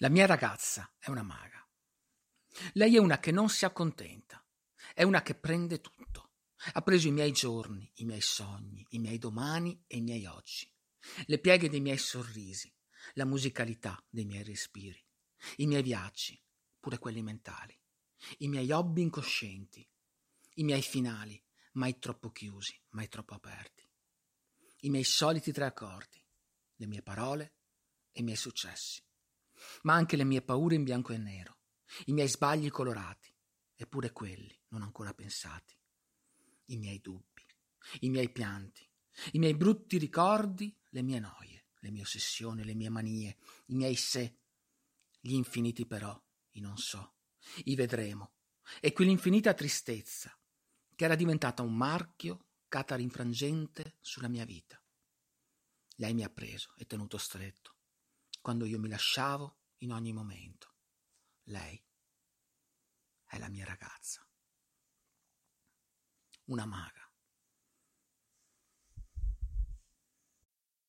La mia ragazza è una maga. Lei è una che non si accontenta, è una che prende tutto. Ha preso i miei giorni, i miei sogni, i miei domani e i miei oggi, le pieghe dei miei sorrisi, la musicalità dei miei respiri, i miei viaggi, pure quelli mentali, i miei hobby incoscienti, i miei finali, mai troppo chiusi, mai troppo aperti, i miei soliti tre accordi, le mie parole e i miei successi ma anche le mie paure in bianco e nero, i miei sbagli colorati, eppure quelli non ancora pensati, i miei dubbi, i miei pianti, i miei brutti ricordi, le mie noie, le mie ossessioni, le mie manie, i miei sé, gli infiniti però, i non so, i vedremo, e quell'infinita tristezza che era diventata un marchio catarinfrangente sulla mia vita. Lei mi ha preso e tenuto stretto quando io mi lasciavo in ogni momento. Lei è la mia ragazza. Una maga.